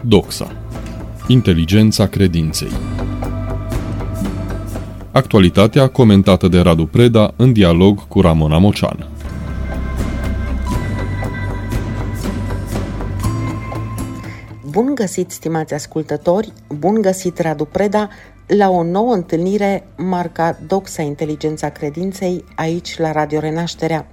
Doxa. Inteligența credinței. Actualitatea comentată de Radu Preda în dialog cu Ramona Mocean. Bun găsit, stimați ascultători! Bun găsit, Radu Preda, la o nouă întâlnire marca Doxa Inteligența Credinței aici la Radio Renașterea.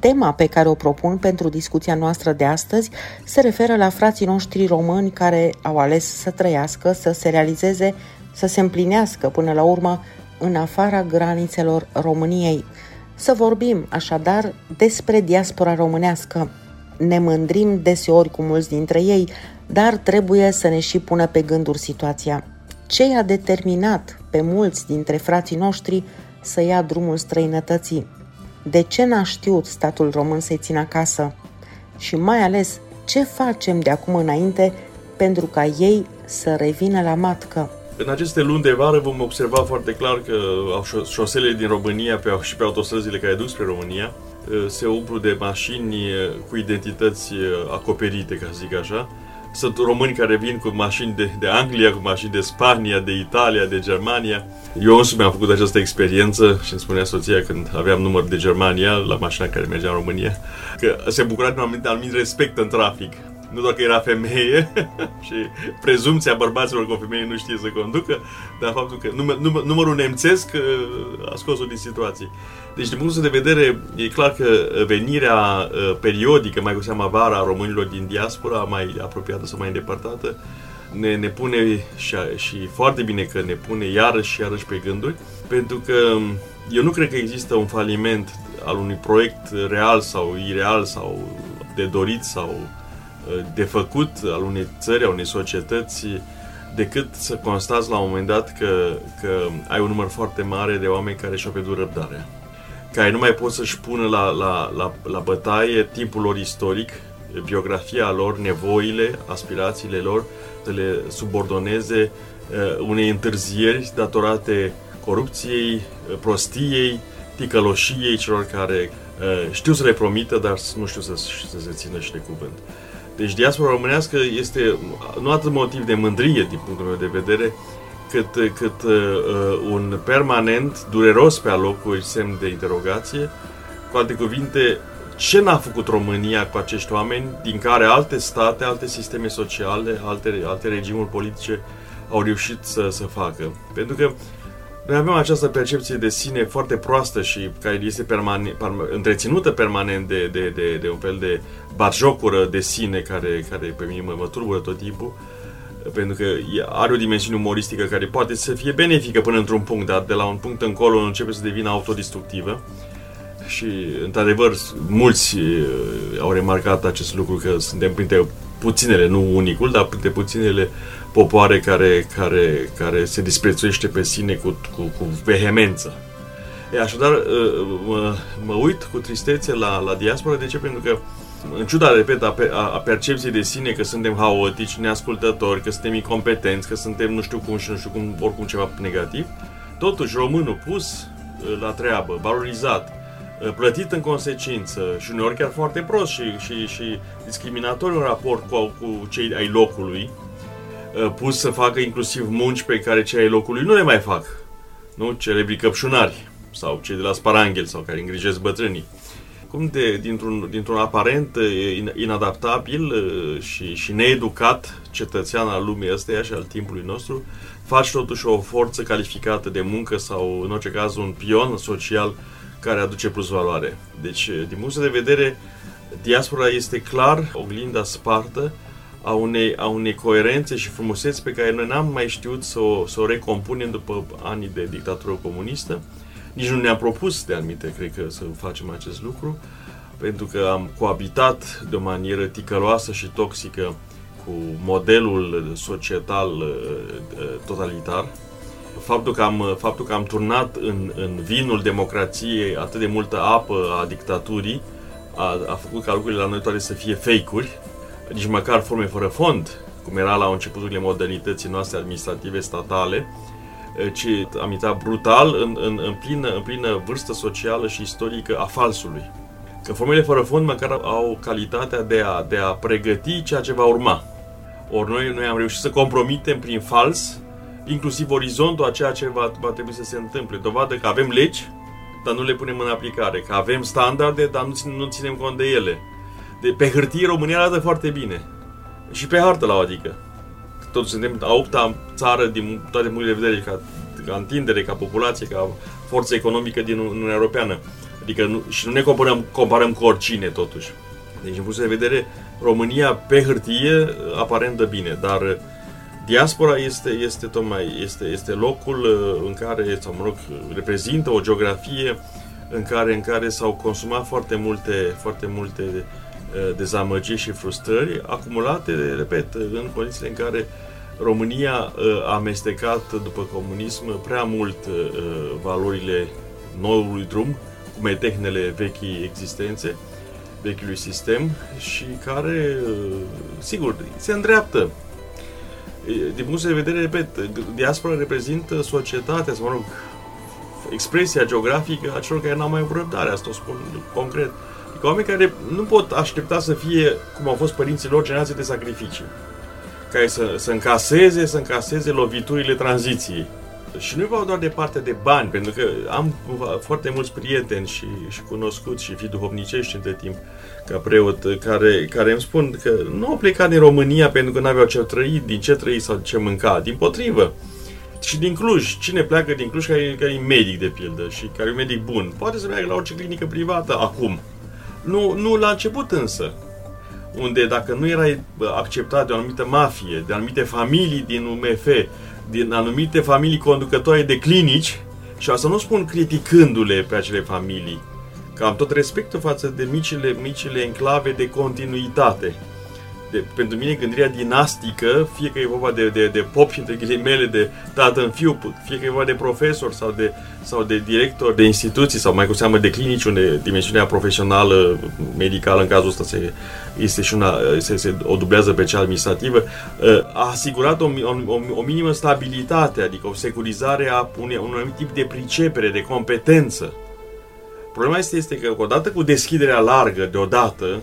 Tema pe care o propun pentru discuția noastră de astăzi se referă la frații noștri români care au ales să trăiască, să se realizeze, să se împlinească până la urmă în afara granițelor României. Să vorbim așadar despre diaspora românească. Ne mândrim deseori cu mulți dintre ei, dar trebuie să ne și pună pe gânduri situația. Ce i-a determinat pe mulți dintre frații noștri să ia drumul străinătății? De ce n-a știut statul român să-i țină acasă? Și mai ales, ce facem de acum înainte pentru ca ei să revină la matcă? În aceste luni de vară vom observa foarte clar că șoselele din România pe, și pe autostrăzile care duc spre România uh, se umplu de mașini uh, cu identități uh, acoperite, ca să zic așa, sunt români care vin cu mașini de, de Anglia, cu mașini de Spania, de Italia, de Germania. Eu însumi am făcut această experiență și îmi spunea soția când aveam număr de Germania la mașina care mergea în România, că se bucura de un anumit, anumit respect în trafic nu doar că era femeie și prezumția bărbaților că o femeie nu știe să conducă, dar faptul că număr, număr, numărul nemțesc uh, a scos-o din situație. Deci, din punctul de vedere, e clar că venirea uh, periodică, mai cu seama vara, a românilor din diaspora, mai apropiată sau mai îndepărtată, ne, ne pune și, și foarte bine că ne pune iarăși și iarăși pe gânduri, pentru că um, eu nu cred că există un faliment al unui proiect real sau ireal sau de dorit sau de făcut al unei țări, a unei societăți, decât să constați la un moment dat că, că ai un număr foarte mare de oameni care și-au pierdut răbdarea. Care nu mai pot să-și pună la, la, la, la bătaie timpul lor istoric, biografia lor, nevoile, aspirațiile lor, să le subordoneze uh, unei întârzieri datorate corupției, uh, prostiei, ticăloșiei celor care uh, știu să le promită, dar nu știu să, să se țină și de cuvânt. Deci diaspora românească este nu atât motiv de mândrie din punctul meu de vedere, cât, cât uh, un permanent, dureros pe alocuri semn de interogație. Cu alte cuvinte, ce n-a făcut România cu acești oameni, din care alte state, alte sisteme sociale, alte, alte regimuri politice au reușit să, să facă. Pentru că noi avem această percepție de sine foarte proastă și care este permane, întreținută permanent de, de, de, de un fel de batjocură de sine care, care pe mine mă, mă turbură tot timpul pentru că are o dimensiune umoristică care poate să fie benefică până într-un punct, dar de la un punct încolo începe să devină autodistructivă. Și, într-adevăr, mulți uh, au remarcat acest lucru, că suntem printre puținele, nu unicul, dar printre puținele popoare care, care, care se disprețuiește pe sine cu, cu, cu vehemență. E, așadar, uh, mă, mă uit cu tristețe la, la diaspora. De ce? Pentru că, în ciuda, repet, a, a percepției de sine că suntem haotici, neascultători, că suntem incompetenți, că suntem nu știu cum și nu știu cum, oricum ceva negativ, totuși românul pus uh, la treabă, valorizat, uh, plătit în consecință și uneori chiar foarte prost și, și, și discriminatoriu în raport cu, cu cei ai locului, Uh, pus să facă inclusiv munci pe care cei ai locului nu le mai fac. Nu? Celebri căpșunari sau cei de la Sparanghel sau care îngrijesc bătrânii. Cum de, dintr-un, dintr-un aparent uh, inadaptabil uh, și, și needucat cetățean al lumii ăsteia și al timpului nostru, faci totuși o forță calificată de muncă sau, în orice caz, un pion social care aduce plus valoare. Deci, din punct de vedere, diaspora este clar oglinda spartă a unei, a unei coerențe și frumuseți pe care noi n-am mai știut să o, să o recompunem după ani de dictatură comunistă. Nici nu ne-am propus de anumite, cred că, să facem acest lucru, pentru că am coabitat de o manieră ticăloasă și toxică cu modelul societal uh, uh, totalitar. Faptul că am, faptul că am turnat în, în vinul democrației atât de multă apă a dictaturii a, a făcut ca lucrurile la noi toate să fie fake-uri, nici măcar forme fără fond, cum era la începuturile modernității noastre administrative statale, eh, ci am intrat brutal în, în, în, plină, în plină vârstă socială și istorică a falsului. Că formele fără fond măcar au calitatea de a, de a pregăti ceea ce va urma. Ori noi, noi am reușit să compromitem prin fals inclusiv orizontul a ceea ce va, va trebui să se întâmple. Dovadă că avem legi, dar nu le punem în aplicare, că avem standarde, dar nu, țin, nu ținem cont de ele. De, pe hârtie România arată foarte bine. Și pe hartă la adică. Totuși suntem a opta țară din toate punctele de vedere, ca, ca întindere, ca populație, ca forță economică din Uniunea Europeană. Adică nu, și nu ne comparăm, comparăm cu oricine totuși. Deci, în punct de vedere, România pe hârtie aparent dă bine, dar Diaspora este, este tocmai este, este locul uh, în care, sau mă rog, reprezintă o geografie în care, în care s-au consumat foarte multe, foarte multe uh, dezamăgiri și frustrări acumulate, repet, în condițiile în care România uh, a amestecat după comunism prea mult valorile noului drum, cu metehnele vechii existențe, vechiului sistem și care, sigur, se îndreaptă din punct de vedere, repet, diaspora reprezintă societatea, să mă rog, expresia geografică a celor care n-au mai răbdare, asta o spun concret. Adică oameni care nu pot aștepta să fie, cum au fost părinții lor, generații de sacrificii. Care să, să încaseze, să încaseze loviturile tranziției. Și nu e doar de partea de bani, pentru că am foarte mulți prieteni și, și cunoscuți și fi duhovnicești între timp ca preot, care, care îmi spun că nu au plecat din România pentru că nu aveau ce trăi, din ce trăi sau ce mânca, din potrivă. Și din Cluj, cine pleacă din Cluj care, care e medic de pildă și care e medic bun, poate să meargă la orice clinică privată acum. Nu, nu la început însă, unde dacă nu erai acceptat de o anumită mafie, de anumite familii din UMF, din anumite familii conducătoare de clinici, și asta nu spun criticându-le pe acele familii, că am tot respectul față de micile, micile enclave de continuitate. De, pentru mine gândirea dinastică, fie că e vorba de, de, de pop, între ghilimele, de tată în fiu, fie că e vorba de profesor sau de, sau de director de instituții sau mai cu seamă de clinici unde dimensiunea profesională, medicală în cazul ăsta se, este și una, se, se o dublează pe cea administrativă, a asigurat o, o, o minimă stabilitate, adică o securizare a unui, unui anumit tip de pricepere, de competență. Problema este, este că odată cu deschiderea largă, deodată,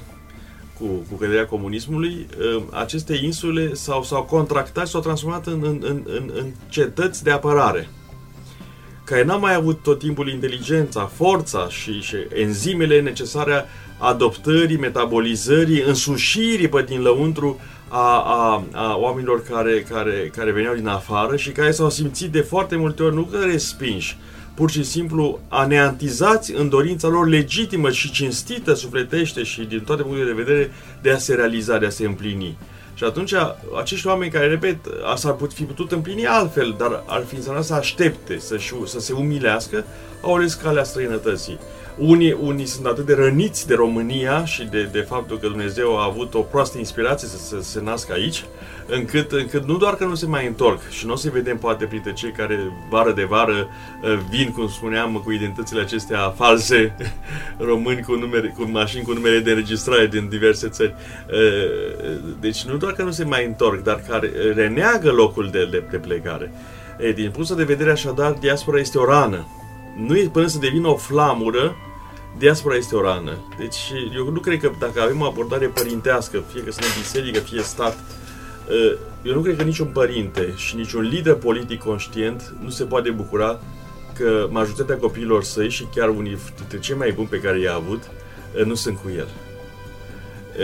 cu, cu căderea comunismului, ă, aceste insule s-au, s-au contractat și s-au transformat în, în, în, în, în cetăți de apărare. Care n-au mai avut tot timpul inteligența, forța și, și enzimele necesare adoptării, metabolizării, însușirii pe din lăuntru a, a, a oamenilor care, care, care veneau din afară și care s-au simțit de foarte multe ori nu că respinși, pur și simplu aneantizați în dorința lor legitimă și cinstită, sufletește și din toate punctele de vedere de a se realiza, de a se împlini. Și atunci, acești oameni care, repet, s-ar fi putut împlini altfel, dar ar fi însemnat să aștepte, să, să se umilească, au ales calea străinătății. Unii, unii sunt atât de răniți de România și de, de faptul că Dumnezeu a avut o proastă inspirație să, să se nască aici, încât, încât nu doar că nu se mai întorc și nu o să vedem poate printre cei care vară de vară uh, vin, cum spuneam, cu identitățile acestea false, români cu, numere, cu mașini cu numere de înregistrare din diverse țări. Uh, deci nu doar că nu se mai întorc, dar care reneagă locul de, de, de plecare. E, din punctul de vedere așadar, diaspora este o rană. Nu e până să devină o flamură diaspora este o rană. Deci eu nu cred că dacă avem o abordare părintească, fie că suntem biserică, fie stat, ă, eu nu cred că niciun părinte și niciun lider politic conștient nu se poate bucura că majoritatea copiilor săi și chiar unii dintre cei mai buni pe care i-a avut ă, nu sunt cu el.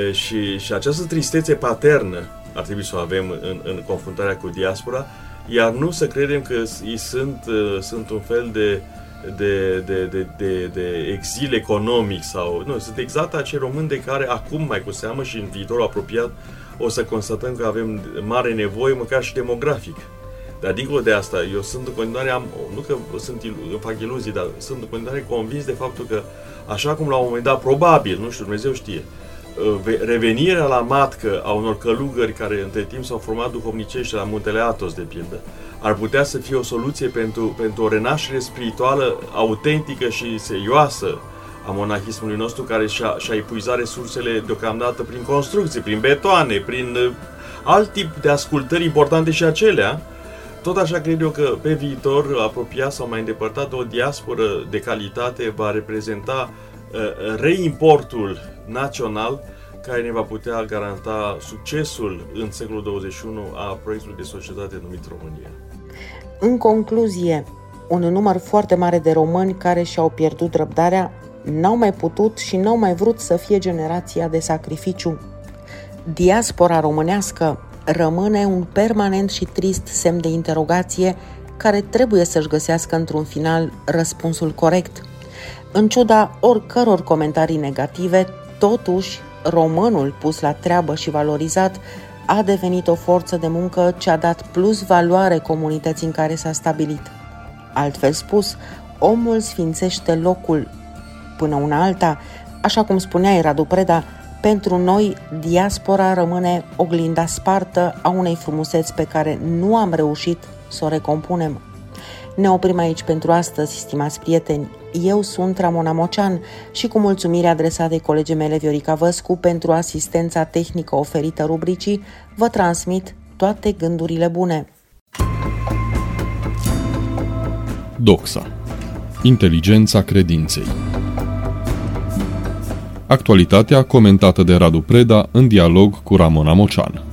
Ă, și, și această tristețe paternă ar trebui să o avem în, în confruntarea cu diaspora, iar nu să credem că ei sunt, sunt un fel de uh, de, de, de, de, de exil economic sau... Nu, sunt exact acei români de care acum, mai cu seamă și în viitorul apropiat, o să constatăm că avem mare nevoie, măcar și demografic. Dar dincolo de asta, eu sunt în continuare, am, nu că sunt, fac iluzii, dar sunt în continuare convins de faptul că, așa cum la un moment dat, probabil, nu știu, Dumnezeu știe, uh, revenirea la matcă a unor călugări care între timp s-au format duhovnicește la Muntele Atos, de pildă, ar putea să fie o soluție pentru, pentru o renaștere spirituală autentică și serioasă a monahismului nostru, care și-a, și-a epuizat resursele deocamdată prin construcții, prin betoane, prin uh, alt tip de ascultări importante și acelea, tot așa cred eu că pe viitor, apropiat sau mai îndepărtat, o diasporă de calitate va reprezenta uh, reimportul național care ne va putea garanta succesul în secolul 21 a proiectului de societate numit România. În concluzie, un număr foarte mare de români care și-au pierdut răbdarea n-au mai putut și n-au mai vrut să fie generația de sacrificiu. Diaspora românească rămâne un permanent și trist semn de interrogație care trebuie să-și găsească într-un final răspunsul corect. În ciuda oricăror comentarii negative, totuși, românul pus la treabă și valorizat a devenit o forță de muncă ce a dat plus valoare comunității în care s-a stabilit. Altfel spus, omul sfințește locul. Până una alta, așa cum spunea Radu Preda, pentru noi, diaspora rămâne oglinda spartă a unei frumuseți pe care nu am reușit să o recompunem. Ne oprim aici pentru astăzi, stimați prieteni. Eu sunt Ramona Mocean și cu mulțumire adresate colegii mele Viorica Văscu pentru asistența tehnică oferită rubricii, vă transmit toate gândurile bune. Doxa. Inteligența credinței. Actualitatea comentată de Radu Preda în dialog cu Ramona Mocean.